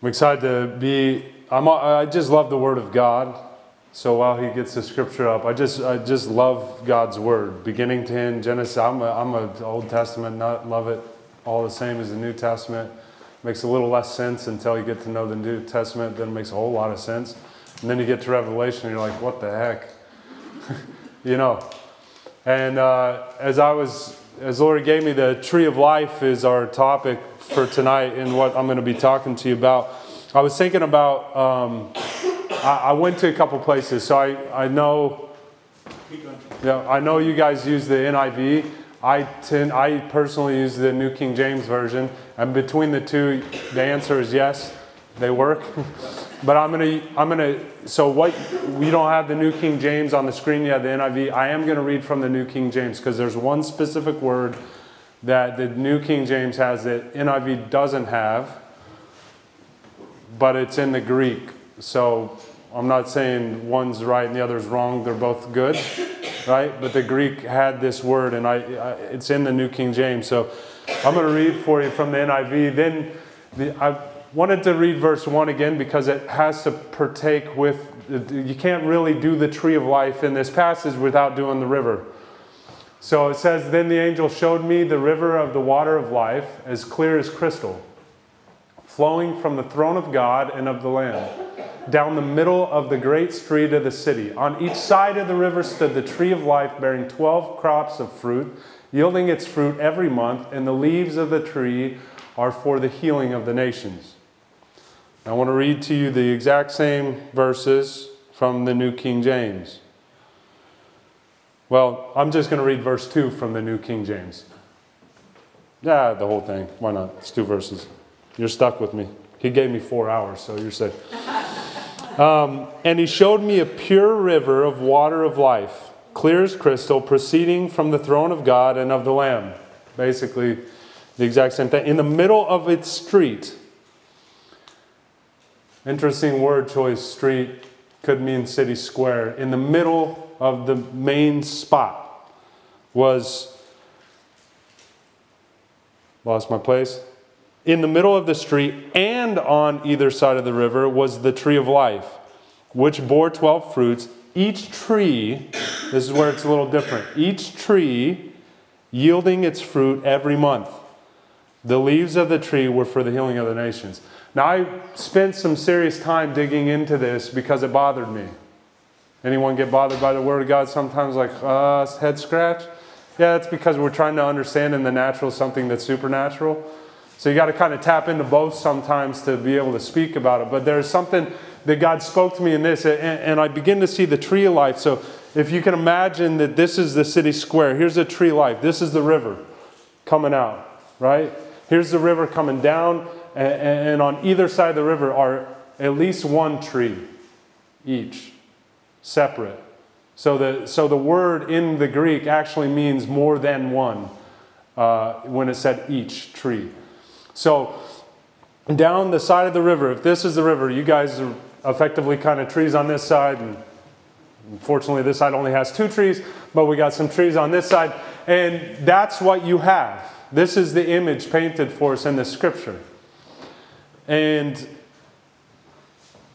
I'm excited to be. I'm, I just love the Word of God. So while he gets the scripture up, I just I just love God's Word, beginning to end. Genesis. I'm a, I'm a Old Testament nut. Love it all the same as the New Testament. Makes a little less sense until you get to know the New Testament. Then it makes a whole lot of sense. And then you get to Revelation, and you're like, what the heck, you know. And uh, as I was, as Lord gave me, the tree of life is our topic for tonight, and what I'm going to be talking to you about. I was thinking about. Um, I, I, went to a couple places, so I, I know. Yeah, I know you guys use the NIV. I tend, I personally use the New King James version, and between the two, the answer is yes, they work. but I'm gonna, I'm gonna. So what? We don't have the New King James on the screen yet. The NIV. I am gonna read from the New King James because there's one specific word that the New King James has that NIV doesn't have, but it's in the Greek. So I'm not saying one's right and the other's wrong. They're both good, right? But the Greek had this word, and I, I it's in the New King James. So I'm going to read for you from the NIV. Then the, I wanted to read verse one again because it has to partake with. You can't really do the tree of life in this passage without doing the river. So it says, Then the angel showed me the river of the water of life, as clear as crystal, flowing from the throne of God and of the Lamb, down the middle of the great street of the city. On each side of the river stood the tree of life, bearing twelve crops of fruit, yielding its fruit every month, and the leaves of the tree are for the healing of the nations. I want to read to you the exact same verses from the New King James. Well, I'm just going to read verse 2 from the New King James. Yeah, the whole thing. Why not? It's two verses. You're stuck with me. He gave me four hours, so you're safe. Um, and he showed me a pure river of water of life, clear as crystal, proceeding from the throne of God and of the Lamb. Basically, the exact same thing. In the middle of its street, interesting word choice, street could mean city square. In the middle of the main spot was lost my place. In the middle of the street and on either side of the river was the tree of life which bore 12 fruits. Each tree this is where it's a little different each tree yielding its fruit every month. The leaves of the tree were for the healing of the nations now i spent some serious time digging into this because it bothered me Anyone get bothered by the Word of God sometimes, like uh, head scratch? Yeah, that's because we're trying to understand in the natural something that's supernatural. So you got to kind of tap into both sometimes to be able to speak about it. But there's something that God spoke to me in this, and, and I begin to see the tree of life. So if you can imagine that this is the city square, here's a tree life, this is the river coming out, right? Here's the river coming down, and, on either side of the river are at least one tree each separate. So the, so the word in the Greek actually means more than one uh, when it said each tree. So down the side of the river, if this is the river, you guys are effectively kind of trees on this side, and unfortunately, this side only has two trees, but we got some trees on this side, and that's what you have. This is the image painted for us in the scripture. And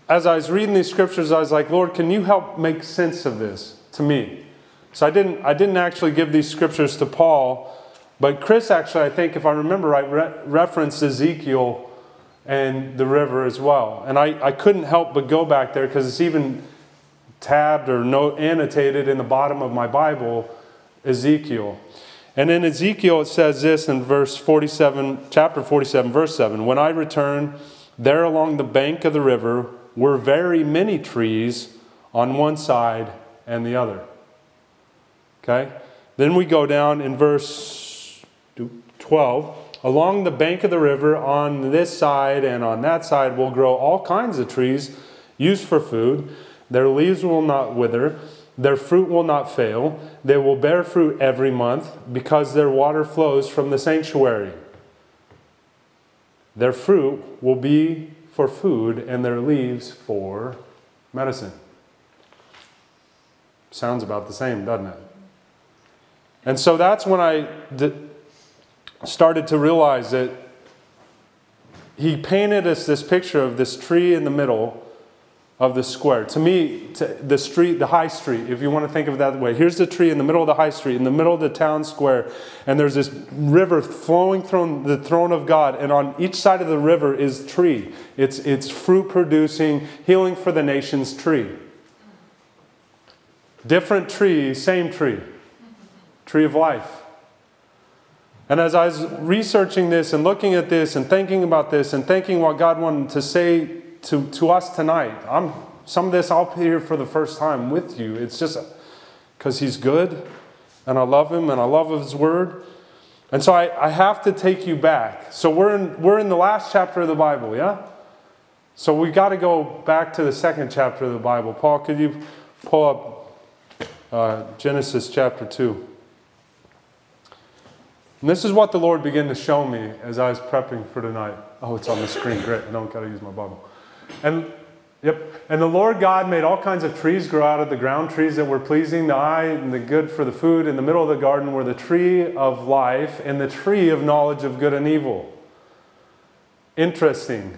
as I was reading these scriptures, I was like, Lord, can you help make sense of this to me? So I didn't, I didn't actually give these scriptures to Paul, but Chris actually, I think, if I remember right, re- referenced Ezekiel and the river as well. And I, I couldn't help but go back there because it's even tabbed or note, annotated in the bottom of my Bible, Ezekiel. And in Ezekiel, it says this in verse 47, chapter 47, verse 7 When I return, there along the bank of the river were very many trees on one side and the other. Okay? Then we go down in verse 12. Along the bank of the river, on this side and on that side, will grow all kinds of trees used for food. Their leaves will not wither, their fruit will not fail. They will bear fruit every month because their water flows from the sanctuary. Their fruit will be for food and their leaves for medicine. Sounds about the same, doesn't it? And so that's when I started to realize that he painted us this picture of this tree in the middle of the square. To me, to the street, the high street, if you want to think of it that way. Here's the tree in the middle of the high street, in the middle of the town square, and there's this river flowing from the throne of God, and on each side of the river is tree. It's, it's fruit producing, healing for the nations tree. Different tree, same tree. Tree of life. And as I was researching this and looking at this and thinking about this and thinking what God wanted to say to, to us tonight. I'm, some of this I'll hear for the first time with you. It's just because He's good and I love Him and I love His Word. And so I, I have to take you back. So we're in, we're in the last chapter of the Bible, yeah? So we got to go back to the second chapter of the Bible. Paul, could you pull up uh, Genesis chapter 2? And this is what the Lord began to show me as I was prepping for tonight. Oh, it's on the screen. Great. I don't got to use my Bible. And yep, and the Lord God made all kinds of trees grow out of the ground, trees that were pleasing the eye and the good for the food. In the middle of the garden were the tree of life and the tree of knowledge of good and evil. Interesting.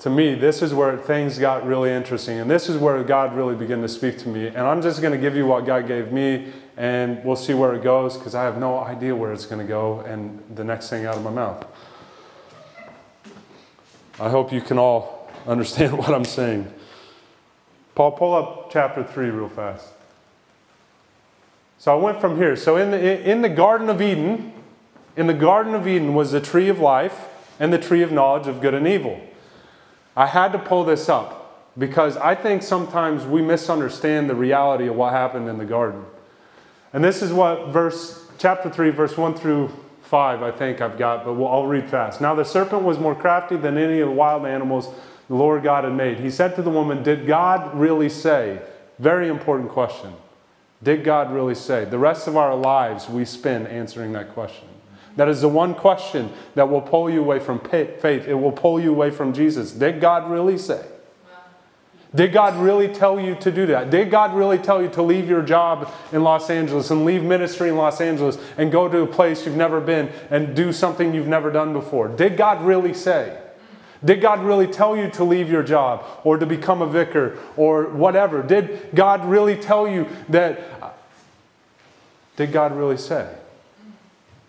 To me, this is where things got really interesting. And this is where God really began to speak to me. And I'm just going to give you what God gave me, and we'll see where it goes because I have no idea where it's going to go and the next thing out of my mouth. I hope you can all understand what I'm saying. Paul, pull up chapter 3 real fast. So I went from here. So in the, in the Garden of Eden, in the Garden of Eden was the tree of life and the tree of knowledge of good and evil. I had to pull this up because I think sometimes we misunderstand the reality of what happened in the garden. And this is what verse chapter 3 verse 1 through 5 I think I've got, but we'll, I'll read fast. Now the serpent was more crafty than any of the wild animals the Lord God had made. He said to the woman, Did God really say? Very important question. Did God really say? The rest of our lives we spend answering that question. That is the one question that will pull you away from faith. It will pull you away from Jesus. Did God really say? Did God really tell you to do that? Did God really tell you to leave your job in Los Angeles and leave ministry in Los Angeles and go to a place you've never been and do something you've never done before? Did God really say? Did God really tell you to leave your job or to become a vicar or whatever? Did God really tell you that? Did God really say?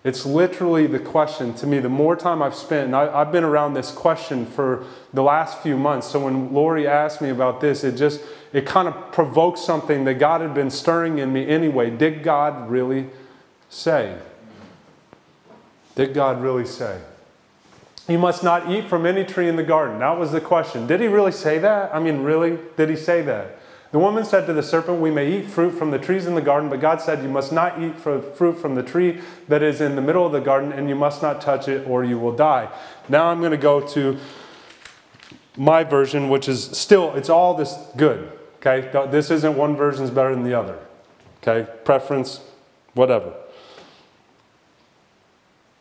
It's literally the question to me. The more time I've spent, and I, have been around this question for the last few months. So when Lori asked me about this, it just it kind of provoked something that God had been stirring in me anyway. Did God really say? Did God really say? You must not eat from any tree in the garden. That was the question. Did he really say that? I mean, really? Did he say that? The woman said to the serpent, We may eat fruit from the trees in the garden, but God said, You must not eat fruit from the tree that is in the middle of the garden, and you must not touch it, or you will die. Now I'm going to go to my version, which is still, it's all this good. Okay? This isn't one version is better than the other. Okay? Preference, whatever.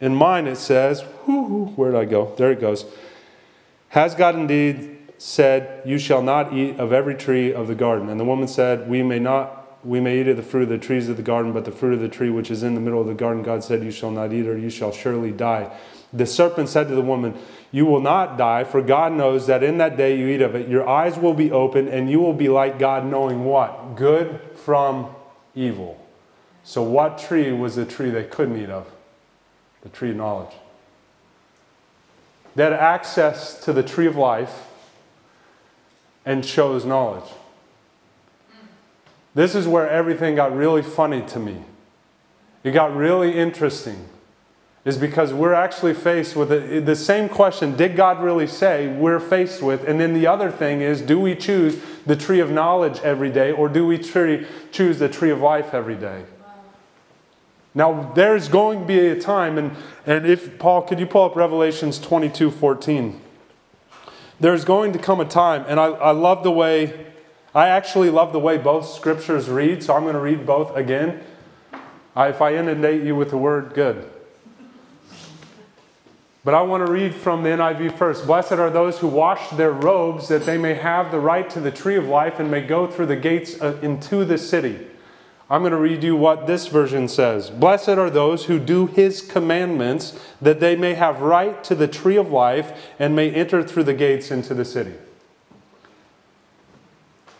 In mine, it says, where did I go? There it goes. Has God indeed said, You shall not eat of every tree of the garden? And the woman said, We may not. We may eat of the fruit of the trees of the garden, but the fruit of the tree which is in the middle of the garden, God said, You shall not eat, or you shall surely die. The serpent said to the woman, You will not die, for God knows that in that day you eat of it, your eyes will be open, and you will be like God, knowing what? Good from evil. So, what tree was the tree they couldn't eat of? The tree of knowledge. They had access to the tree of life and chose knowledge. This is where everything got really funny to me. It got really interesting. Is because we're actually faced with the, the same question Did God really say? We're faced with. And then the other thing is Do we choose the tree of knowledge every day or do we tree, choose the tree of life every day? Now, there's going to be a time, and, and if, Paul, could you pull up Revelations 22 14? There's going to come a time, and I, I love the way, I actually love the way both scriptures read, so I'm going to read both again. I, if I inundate you with the word, good. But I want to read from the NIV first. Blessed are those who wash their robes that they may have the right to the tree of life and may go through the gates uh, into the city. I'm going to read you what this version says Blessed are those who do his commandments, that they may have right to the tree of life and may enter through the gates into the city.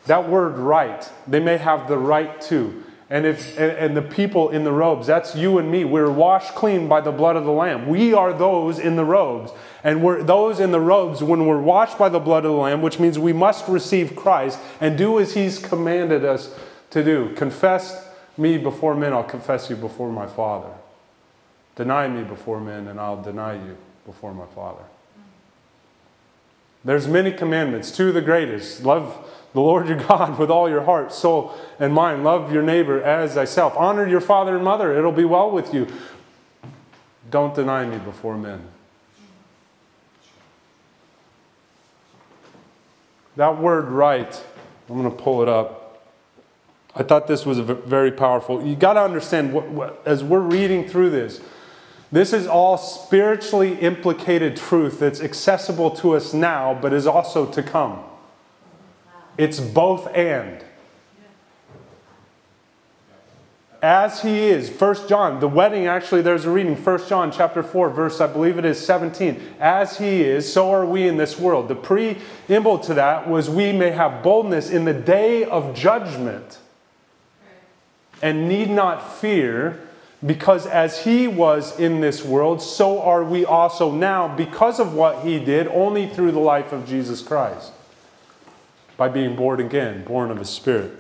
That word right, they may have the right to. And if and, and, the people in the robes, that's you and me. We're washed clean by the blood of the Lamb. We are those in the robes. And we're those in the robes when we're washed by the blood of the Lamb, which means we must receive Christ and do as He's commanded us to do. Confess me before men, I'll confess you before my Father. Deny me before men, and I'll deny you before my Father. There's many commandments. Two of the greatest. Love the Lord your God with all your heart, soul, and mind. Love your neighbor as thyself. Honor your father and mother. It'll be well with you. Don't deny me before men. That word right, I'm going to pull it up. I thought this was very powerful. You got to understand, what, what, as we're reading through this, this is all spiritually implicated truth that's accessible to us now, but is also to come. It's both and. As he is, First John, the wedding actually, there's a reading, First John chapter 4, verse, I believe it is 17. As he is, so are we in this world. The preamble to that was we may have boldness in the day of judgment and need not fear because as he was in this world, so are we also now because of what he did only through the life of Jesus Christ by being born again, born of His Spirit.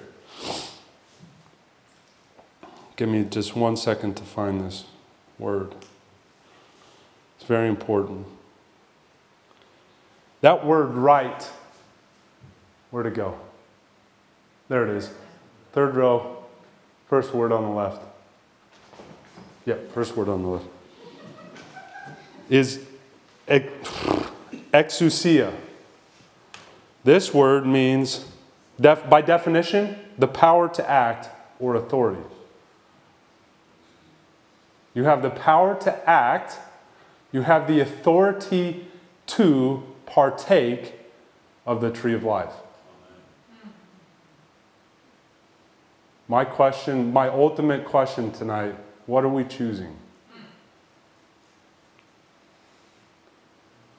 Give me just one second to find this word. It's very important. That word right, where to go? There it is. Third row, first word on the left. Yep, first word on the left. Is exousia. This word means, def, by definition, the power to act or authority. You have the power to act, you have the authority to partake of the tree of life. My question, my ultimate question tonight what are we choosing?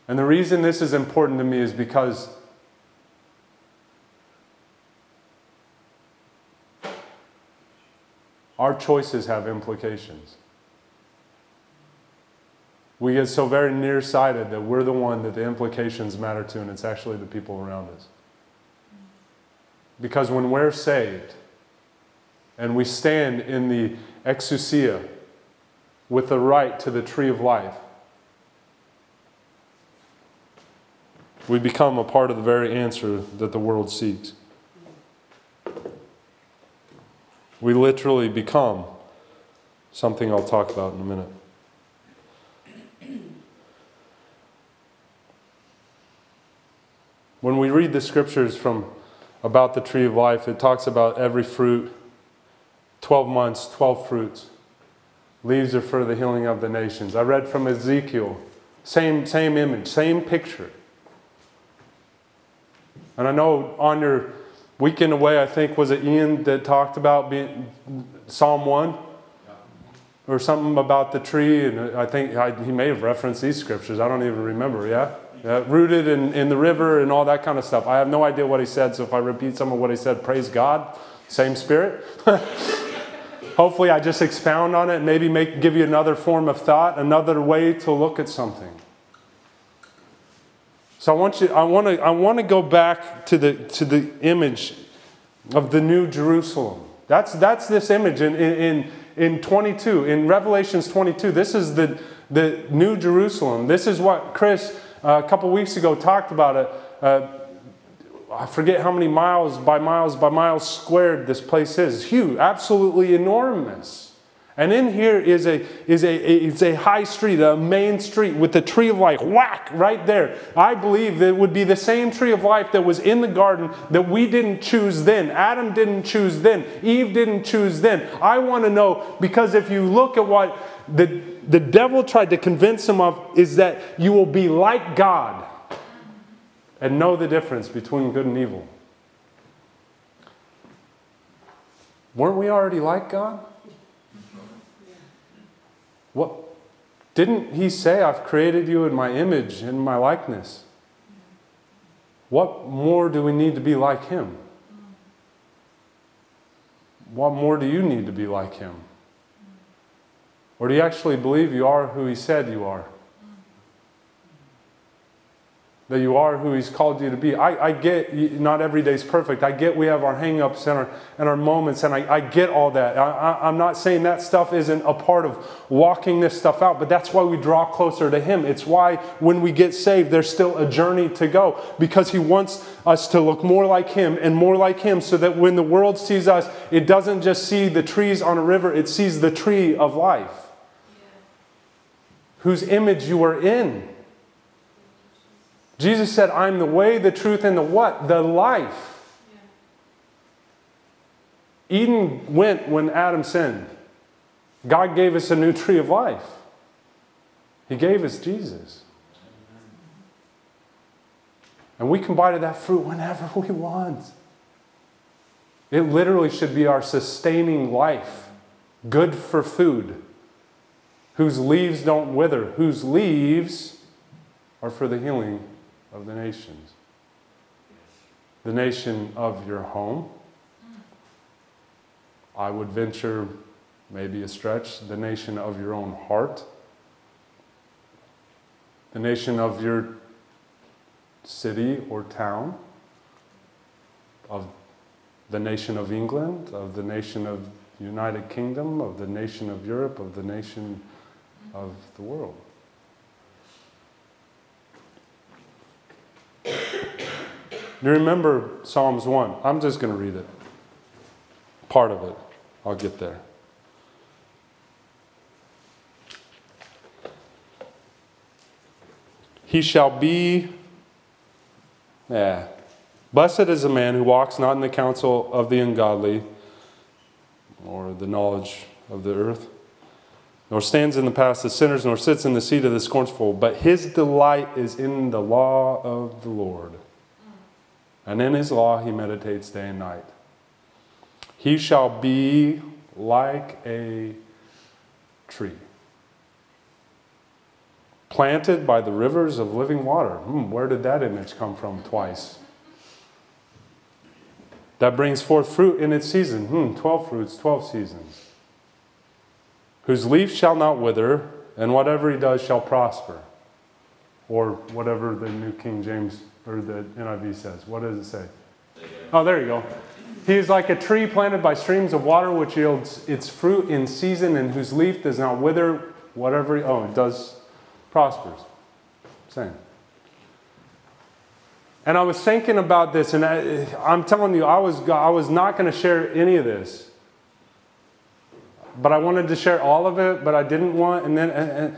And the reason this is important to me is because Our choices have implications. We get so very nearsighted that we're the one that the implications matter to, and it's actually the people around us. Because when we're saved and we stand in the exousia with the right to the tree of life, we become a part of the very answer that the world seeks. We literally become something I'll talk about in a minute. When we read the scriptures from about the tree of life, it talks about every fruit, 12 months, 12 fruits. Leaves are for the healing of the nations. I read from Ezekiel, same, same image, same picture. And I know on your Weekend away, I think, was it Ian that talked about being, Psalm 1? Or something about the tree, and I think I, he may have referenced these scriptures. I don't even remember, yeah? yeah? Rooted in, in the river and all that kind of stuff. I have no idea what he said, so if I repeat some of what he said, praise God. Same spirit. Hopefully, I just expound on it and maybe make, give you another form of thought, another way to look at something. So I want you, I want to, I want to go back to the, to the image of the New Jerusalem. That's, that's this image in, in, in 22, in Revelations 22. This is the, the New Jerusalem. This is what Chris uh, a couple weeks ago talked about. It. Uh, I forget how many miles by miles by miles squared this place is. Huge, absolutely enormous. And in here is a, is a, it's a high street, a main street with the tree of life, whack, right there. I believe it would be the same tree of life that was in the garden that we didn't choose then. Adam didn't choose then. Eve didn't choose then. I want to know because if you look at what the, the devil tried to convince him of, is that you will be like God and know the difference between good and evil. Weren't we already like God? What didn't he say I've created you in my image and my likeness? What more do we need to be like him? What more do you need to be like him? Or do you actually believe you are who he said you are? That you are who He's called you to be. I, I get not every day's perfect. I get we have our hangups and our, and our moments, and I, I get all that. I, am not saying that stuff isn't a part of walking this stuff out, but that's why we draw closer to Him. It's why when we get saved, there's still a journey to go because He wants us to look more like Him and more like Him so that when the world sees us, it doesn't just see the trees on a river, it sees the tree of life, yeah. whose image you are in. Jesus said, I'm the way, the truth, and the what? The life. Yeah. Eden went when Adam sinned. God gave us a new tree of life. He gave us Jesus. And we can bite of that fruit whenever we want. It literally should be our sustaining life, good for food, whose leaves don't wither, whose leaves are for the healing of the nations. The nation of your home. I would venture, maybe a stretch, the nation of your own heart. The nation of your city or town. Of the nation of England, of the nation of United Kingdom, of the nation of Europe, of the nation of the world. You remember Psalms 1? I'm just going to read it. Part of it. I'll get there. He shall be, yeah. Blessed is the man who walks not in the counsel of the ungodly or the knowledge of the earth, nor stands in the path of sinners, nor sits in the seat of the scornful, but his delight is in the law of the Lord and in his law he meditates day and night. He shall be like a tree planted by the rivers of living water. Hmm, where did that image come from twice? That brings forth fruit in its season. Hmm, 12 fruits, 12 seasons. Whose leaf shall not wither, and whatever he does shall prosper. Or whatever the New King James or the NIV says. What does it say? Oh, there you go. He is like a tree planted by streams of water, which yields its fruit in season, and whose leaf does not wither. Whatever, oh, it does prospers. Same. And I was thinking about this, and I, am telling you, I was, I was not going to share any of this. But I wanted to share all of it, but I didn't want. And then, and, and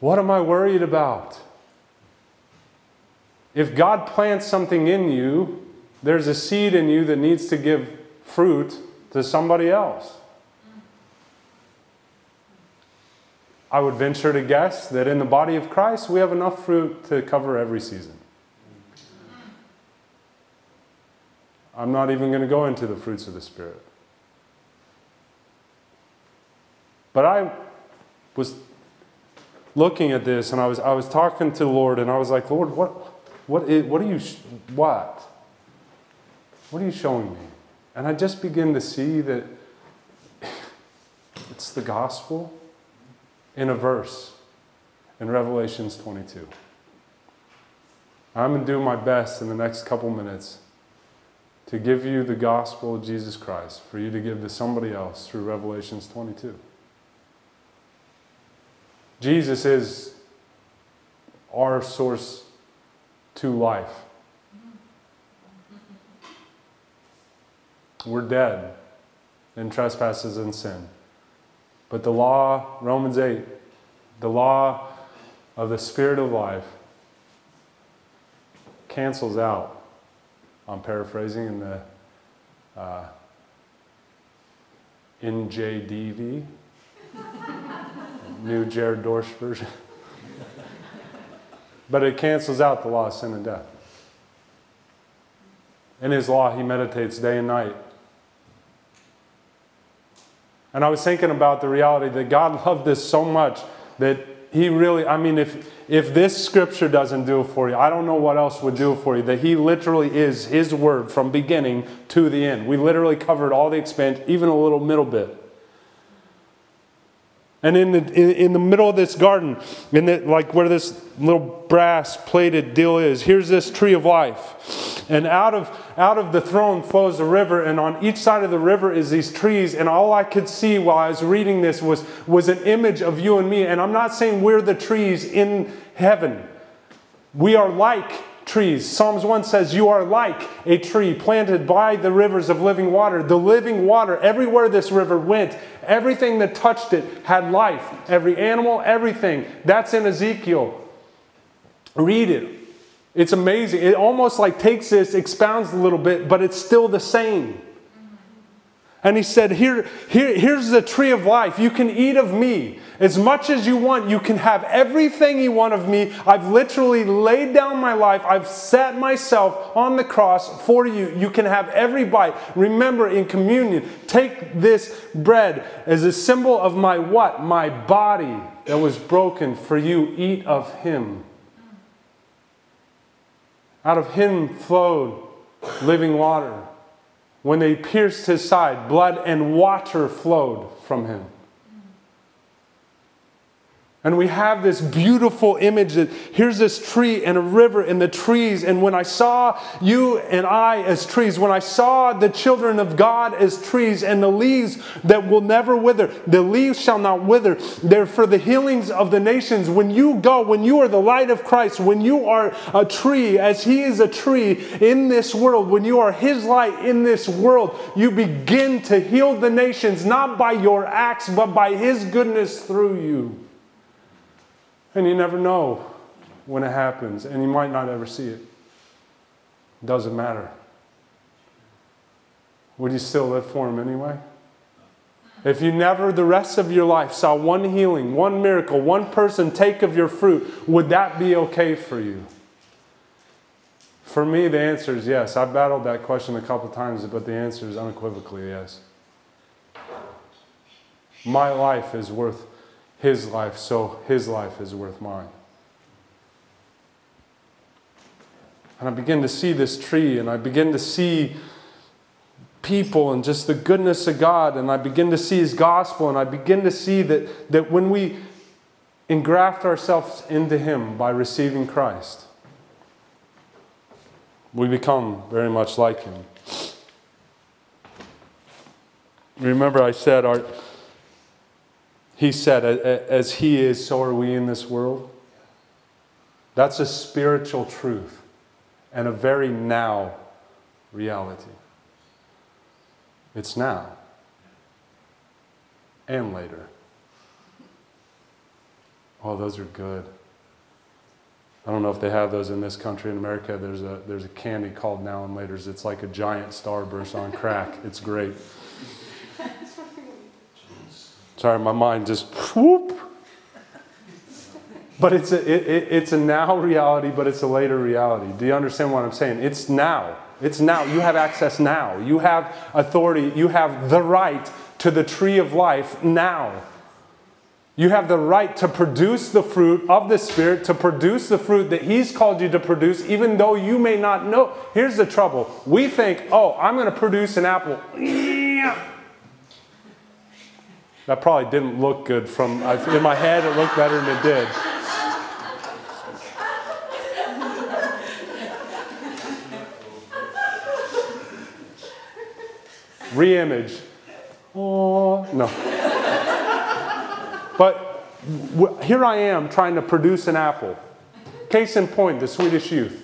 what am I worried about? If God plants something in you, there's a seed in you that needs to give fruit to somebody else. I would venture to guess that in the body of Christ, we have enough fruit to cover every season. I'm not even going to go into the fruits of the Spirit. But I was looking at this and I was, I was talking to the Lord and I was like, Lord, what, what, is, what are you, what? What are you showing me? And I just begin to see that it's the gospel in a verse in Revelations 22. I'm going to do my best in the next couple minutes to give you the gospel of Jesus Christ for you to give to somebody else through Revelations 22. Jesus is our source to life. We're dead in trespasses and sin. But the law, Romans 8, the law of the Spirit of life cancels out. I'm paraphrasing in the uh, NJDV, New Jared Dorsch version but it cancels out the law of sin and death. In his law, he meditates day and night. And I was thinking about the reality that God loved this so much that he really, I mean, if, if this scripture doesn't do it for you, I don't know what else would do it for you. That he literally is his word from beginning to the end. We literally covered all the expanse, even a little middle bit. And in the, in, in, the middle of this garden, in the, like where this little brass plated deal is, here's this tree of life. And out of, out of the throne flows a river, and on each side of the river is these trees. And all I could see while I was reading this was, was an image of you and me. And I'm not saying we're the trees in heaven, we are like trees. Psalms 1 says, You are like a tree planted by the rivers of living water. The living water, everywhere this river went, everything that touched it had life. Every animal, everything. That's in Ezekiel. Read it. It's amazing. It almost like takes this, expounds a little bit, but it's still the same. And he said, here, here, Here's the tree of life. You can eat of me as much as you want. You can have everything you want of me. I've literally laid down my life. I've set myself on the cross for you. You can have every bite. Remember, in communion, take this bread as a symbol of my what? My body that was broken for you. Eat of him. Out of him flowed living water. When they pierced his side, blood and water flowed from him. And we have this beautiful image that here's this tree and a river and the trees. And when I saw you and I as trees, when I saw the children of God as trees and the leaves that will never wither, the leaves shall not wither. They're for the healings of the nations. When you go, when you are the light of Christ, when you are a tree, as He is a tree in this world, when you are His light in this world, you begin to heal the nations, not by your acts, but by His goodness through you. And you never know when it happens, and you might not ever see it. Doesn't matter. Would you still live for Him anyway? If you never, the rest of your life, saw one healing, one miracle, one person take of your fruit, would that be okay for you? For me, the answer is yes. I've battled that question a couple times, but the answer is unequivocally yes. My life is worth his life, so his life is worth mine. And I begin to see this tree, and I begin to see people and just the goodness of God, and I begin to see his gospel, and I begin to see that, that when we engraft ourselves into him by receiving Christ, we become very much like him. Remember, I said our he said, As He is, so are we in this world. That's a spiritual truth and a very now reality. It's now and later. Oh, those are good. I don't know if they have those in this country. In America, there's a, there's a candy called Now and Later's. It's like a giant starburst on crack. It's great. Sorry, my mind just whoop. But it's a, it, it's a now reality, but it's a later reality. Do you understand what I'm saying? It's now. It's now. You have access now. You have authority. You have the right to the tree of life now. You have the right to produce the fruit of the Spirit, to produce the fruit that He's called you to produce, even though you may not know. Here's the trouble we think, oh, I'm going to produce an apple. That probably didn't look good from, in my head, it looked better than it did. Reimage. Oh, no. But w- here I am trying to produce an apple. Case in point, the Swedish youth.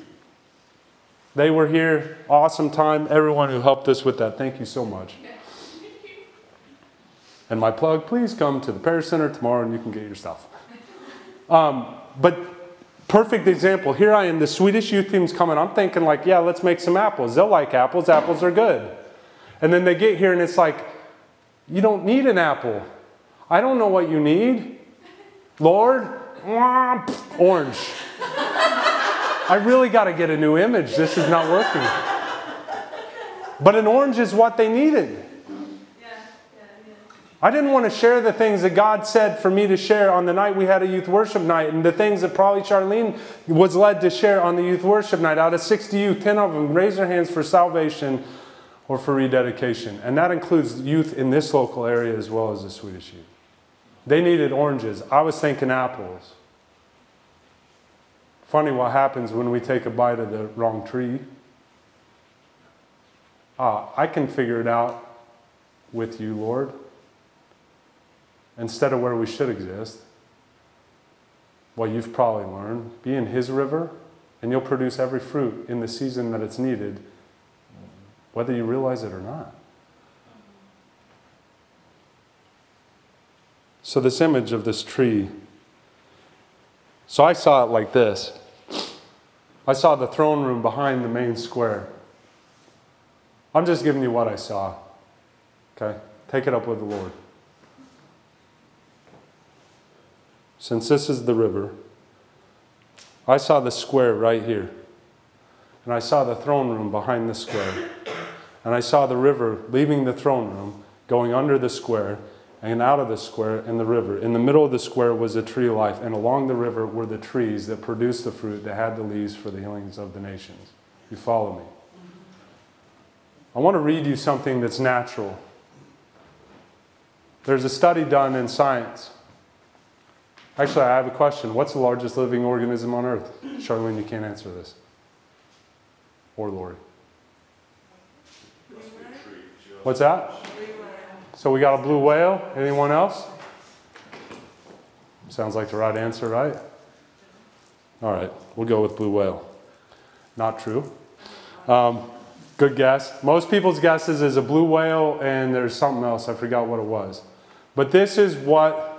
They were here, awesome time. Everyone who helped us with that, thank you so much. And my plug, please come to the Parish Center tomorrow and you can get your stuff. Um, but perfect example. Here I am, the Swedish youth team's coming. I'm thinking, like, yeah, let's make some apples. They'll like apples. Apples are good. And then they get here and it's like, you don't need an apple. I don't know what you need. Lord, orange. I really got to get a new image. This is not working. But an orange is what they needed. I didn't want to share the things that God said for me to share on the night we had a youth worship night, and the things that probably Charlene was led to share on the youth worship night. Out of 60 youth, 10 of them raised their hands for salvation or for rededication. And that includes youth in this local area as well as the Swedish youth. They needed oranges. I was thinking apples. Funny what happens when we take a bite of the wrong tree. Ah, I can figure it out with you, Lord instead of where we should exist. Well, you've probably learned be in His river, and you'll produce every fruit in the season that it's needed, whether you realize it or not. So, this image of this tree, so I saw it like this I saw the throne room behind the main square. I'm just giving you what I saw. Okay? Take it up with the Lord. Since this is the river, I saw the square right here. And I saw the throne room behind the square. And I saw the river leaving the throne room, going under the square and out of the square in the river. In the middle of the square was a tree of life, and along the river were the trees that produced the fruit that had the leaves for the healings of the nations. You follow me? I want to read you something that's natural. There's a study done in science Actually, I have a question. What's the largest living organism on Earth? Charlene, you can't answer this. Or Lori. What's that? So we got a blue whale. Anyone else? Sounds like the right answer, right? All right, we'll go with blue whale. Not true. Um, good guess. Most people's guesses is a blue whale and there's something else. I forgot what it was. But this is what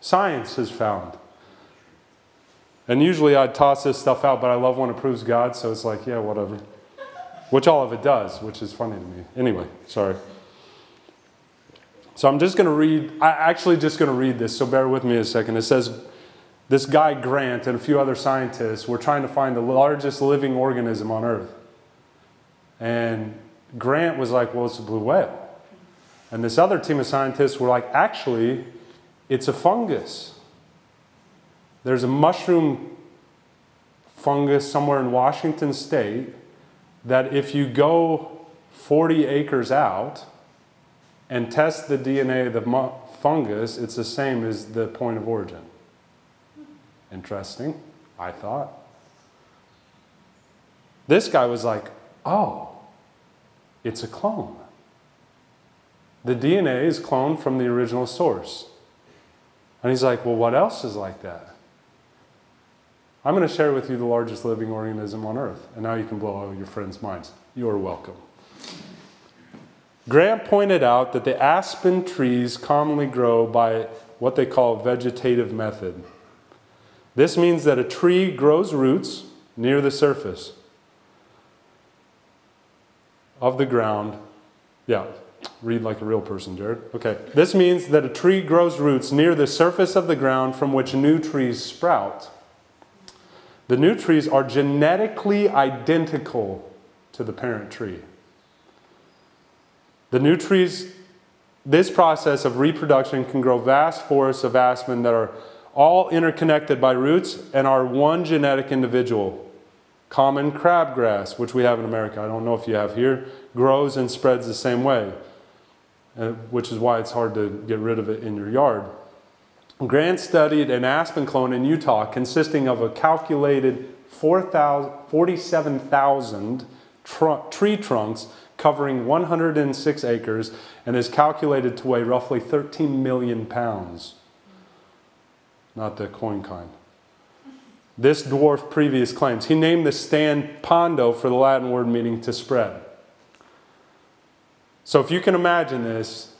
Science has found. And usually I'd toss this stuff out, but I love when it proves God, so it's like, yeah, whatever. Which all of it does, which is funny to me. Anyway, sorry. So I'm just going to read, I actually just going to read this, so bear with me a second. It says, this guy Grant and a few other scientists were trying to find the largest living organism on Earth. And Grant was like, well, it's a blue whale. And this other team of scientists were like, actually, it's a fungus. There's a mushroom fungus somewhere in Washington state that if you go 40 acres out and test the DNA of the fungus, it's the same as the point of origin. Interesting, I thought. This guy was like, oh, it's a clone. The DNA is cloned from the original source. And he's like, Well, what else is like that? I'm going to share with you the largest living organism on earth. And now you can blow all your friends' minds. You are welcome. Grant pointed out that the aspen trees commonly grow by what they call vegetative method. This means that a tree grows roots near the surface of the ground. Yeah, Read like a real person, Jared. Okay. This means that a tree grows roots near the surface of the ground from which new trees sprout. The new trees are genetically identical to the parent tree. The new trees, this process of reproduction can grow vast forests of aspen that are all interconnected by roots and are one genetic individual. Common crabgrass, which we have in America, I don't know if you have here, grows and spreads the same way. Uh, which is why it's hard to get rid of it in your yard. Grant studied an aspen clone in Utah consisting of a calculated 47,000 tr- tree trunks covering 106 acres and is calculated to weigh roughly 13 million pounds. Not the coin kind. This dwarfed previous claims. He named the stand Pando for the Latin word meaning to spread. So if you can imagine this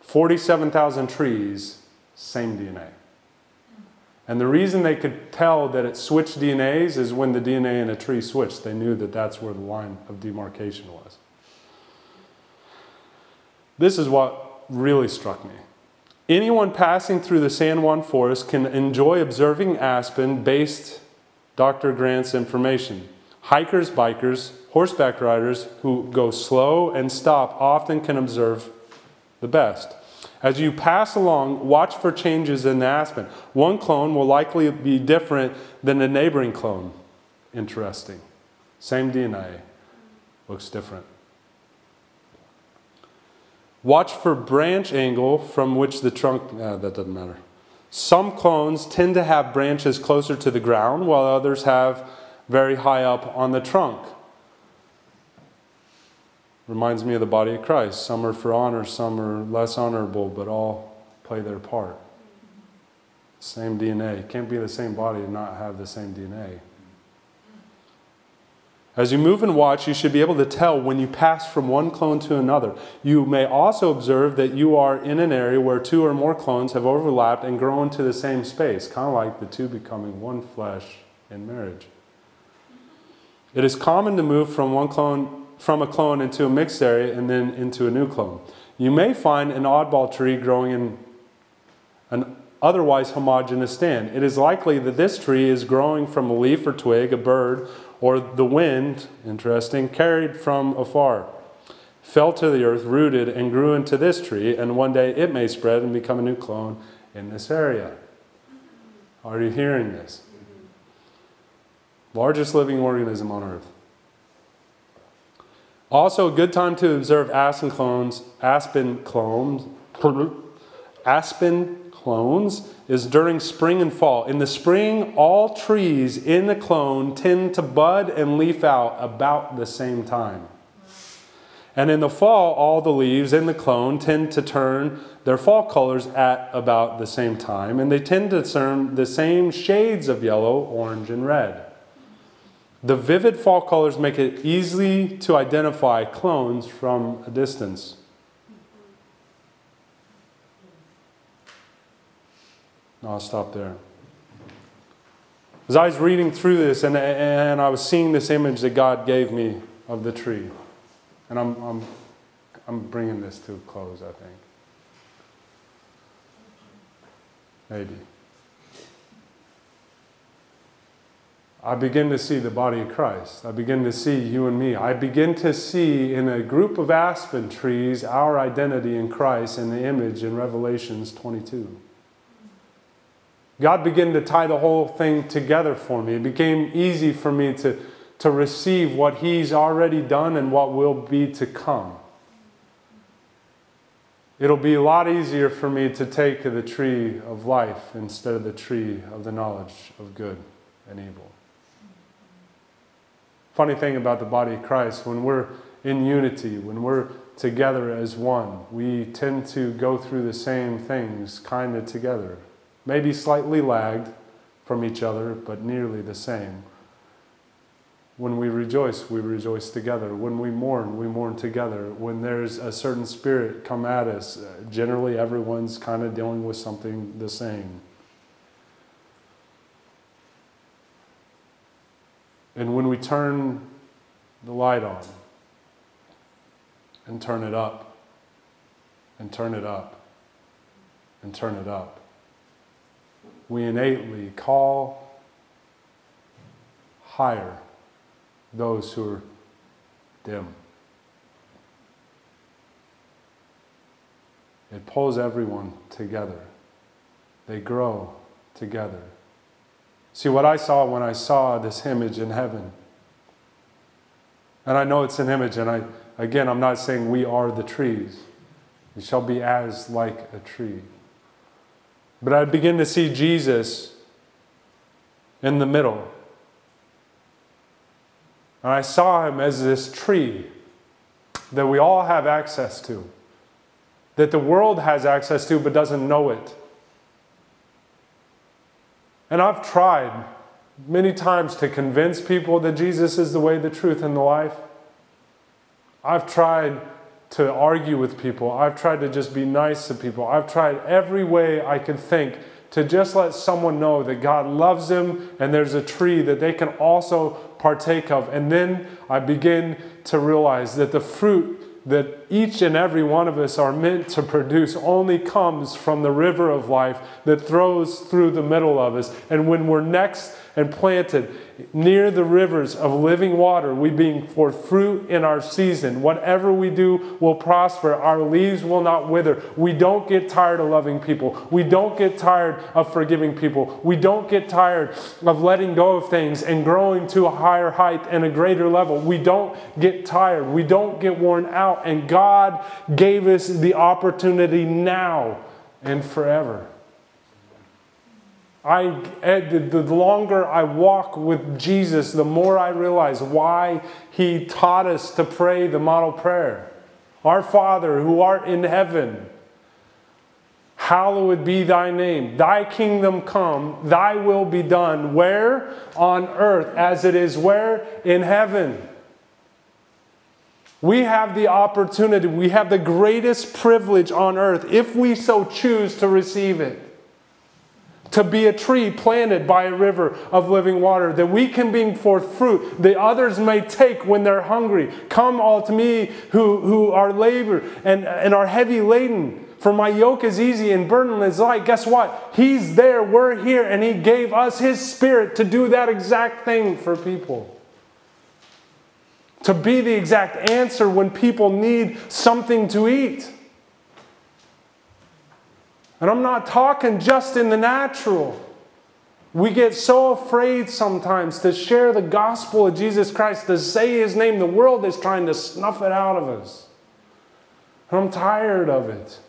47,000 trees, same DNA. And the reason they could tell that it switched DNAs is when the DNA in a tree switched. They knew that that's where the line of demarcation was. This is what really struck me. Anyone passing through the San Juan forest can enjoy observing aspen based Dr. Grant's information. Hikers, bikers, horseback riders who go slow and stop often can observe the best. As you pass along, watch for changes in the aspen. One clone will likely be different than the neighboring clone. Interesting. Same DNA, looks different. Watch for branch angle from which the trunk, uh, that doesn't matter. Some clones tend to have branches closer to the ground, while others have very high up on the trunk. Reminds me of the body of Christ. Some are for honor, some are less honorable, but all play their part. Same DNA. Can't be the same body and not have the same DNA. As you move and watch, you should be able to tell when you pass from one clone to another. You may also observe that you are in an area where two or more clones have overlapped and grown to the same space, kind of like the two becoming one flesh in marriage. It is common to move from one clone from a clone into a mixed area and then into a new clone. You may find an oddball tree growing in an otherwise homogeneous stand. It is likely that this tree is growing from a leaf or twig, a bird, or the wind, interesting, carried from afar, fell to the earth, rooted, and grew into this tree, and one day it may spread and become a new clone in this area. Are you hearing this? Largest living organism on earth. Also, a good time to observe aspen clones, aspen clones, aspen clones is during spring and fall. In the spring, all trees in the clone tend to bud and leaf out about the same time. And in the fall, all the leaves in the clone tend to turn their fall colors at about the same time, and they tend to turn the same shades of yellow, orange, and red. The vivid fall colors make it easy to identify clones from a distance. No, I'll stop there. As I was reading through this and, and I was seeing this image that God gave me of the tree, and I'm, I'm, I'm bringing this to a close, I think. Maybe. I begin to see the body of Christ. I begin to see you and me. I begin to see in a group of aspen trees our identity in Christ in the image in Revelations 22. God began to tie the whole thing together for me. It became easy for me to, to receive what He's already done and what will be to come. It'll be a lot easier for me to take the tree of life instead of the tree of the knowledge of good and evil. Funny thing about the body of Christ, when we're in unity, when we're together as one, we tend to go through the same things kind of together. Maybe slightly lagged from each other, but nearly the same. When we rejoice, we rejoice together. When we mourn, we mourn together. When there's a certain spirit come at us, generally everyone's kind of dealing with something the same. And when we turn the light on and turn it up and turn it up and turn it up, we innately call higher those who are dim. It pulls everyone together. They grow together. See, what I saw when I saw this image in heaven, and I know it's an image, and I, again, I'm not saying we are the trees. We shall be as like a tree. But I begin to see Jesus in the middle. And I saw him as this tree that we all have access to, that the world has access to but doesn't know it. And I've tried many times to convince people that Jesus is the way, the truth, and the life. I've tried to argue with people. I've tried to just be nice to people. I've tried every way I could think to just let someone know that God loves them and there's a tree that they can also partake of. And then I begin to realize that the fruit that each and every one of us are meant to produce only comes from the river of life that throws through the middle of us. And when we're next and planted near the rivers of living water, we bring forth fruit in our season. Whatever we do will prosper. Our leaves will not wither. We don't get tired of loving people. We don't get tired of forgiving people. We don't get tired of letting go of things and growing to a higher height and a greater level. We don't get tired. We don't get worn out. And God gave us the opportunity now and forever. I, eh, the longer I walk with Jesus, the more I realize why He taught us to pray the model prayer Our Father who art in heaven, hallowed be thy name. Thy kingdom come, thy will be done. Where? On earth, as it is where? In heaven. We have the opportunity, we have the greatest privilege on earth if we so choose to receive it to be a tree planted by a river of living water, that we can bring forth fruit that others may take when they're hungry. Come all to me who, who are labor and, and are heavy laden. For my yoke is easy and burden is light. Guess what? He's there, we're here, and He gave us His Spirit to do that exact thing for people. To be the exact answer when people need something to eat. And I'm not talking just in the natural. We get so afraid sometimes to share the gospel of Jesus Christ, to say his name. The world is trying to snuff it out of us. And I'm tired of it.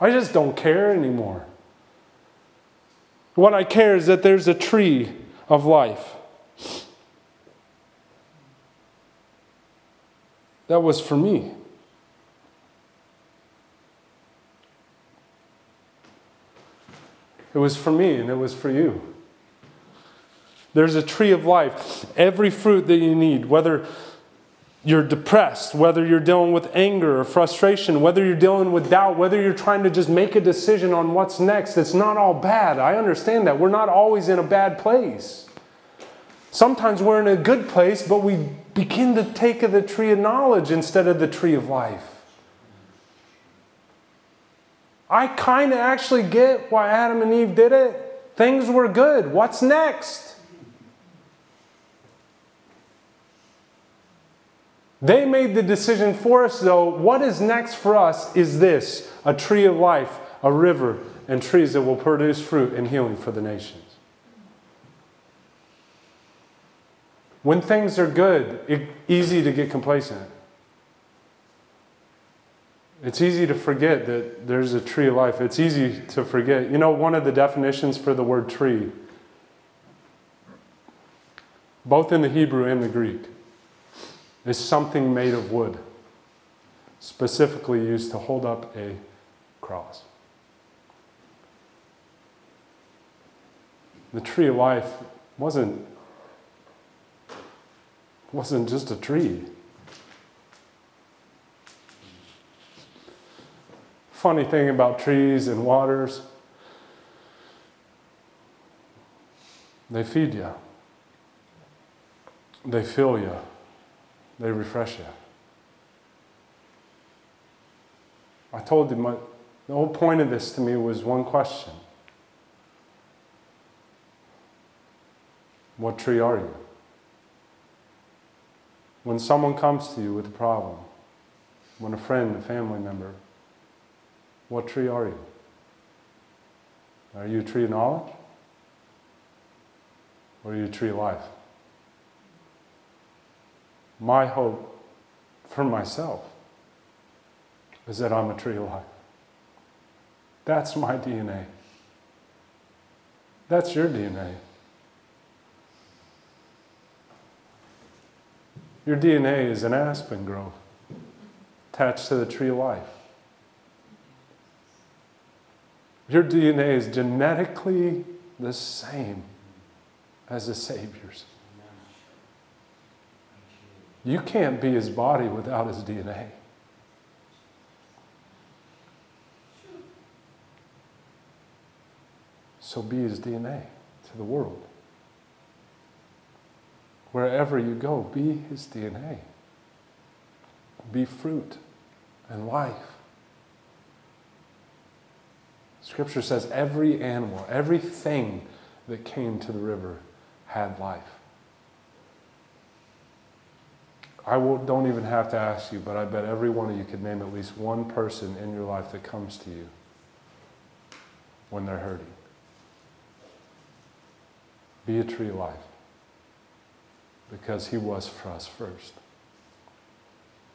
I just don't care anymore. What I care is that there's a tree of life. That was for me. It was for me and it was for you. There's a tree of life. Every fruit that you need, whether you're depressed, whether you're dealing with anger or frustration, whether you're dealing with doubt, whether you're trying to just make a decision on what's next, it's not all bad. I understand that. We're not always in a bad place. Sometimes we're in a good place, but we begin to take of the tree of knowledge instead of the tree of life. I kind of actually get why Adam and Eve did it. Things were good. What's next? They made the decision for us, though. What is next for us is this a tree of life, a river, and trees that will produce fruit and healing for the nations. When things are good, it's easy to get complacent. It's easy to forget that there's a tree of life. It's easy to forget. You know, one of the definitions for the word tree, both in the Hebrew and the Greek, is something made of wood, specifically used to hold up a cross. The tree of life wasn't, wasn't just a tree. Funny thing about trees and waters they feed you, they fill you, they refresh you. I told you my, the whole point of this to me was one question What tree are you? When someone comes to you with a problem, when a friend, a family member, what tree are you? Are you tree knowledge? Or are you tree life? My hope for myself is that I'm a tree life. That's my DNA. That's your DNA. Your DNA is an aspen grove attached to the tree life. Your DNA is genetically the same as the Savior's. You can't be his body without his DNA. So be his DNA to the world. Wherever you go, be his DNA. Be fruit and life. Scripture says every animal, everything that came to the river had life. I don't even have to ask you, but I bet every one of you could name at least one person in your life that comes to you when they're hurting. Be a tree of life because He was for us first.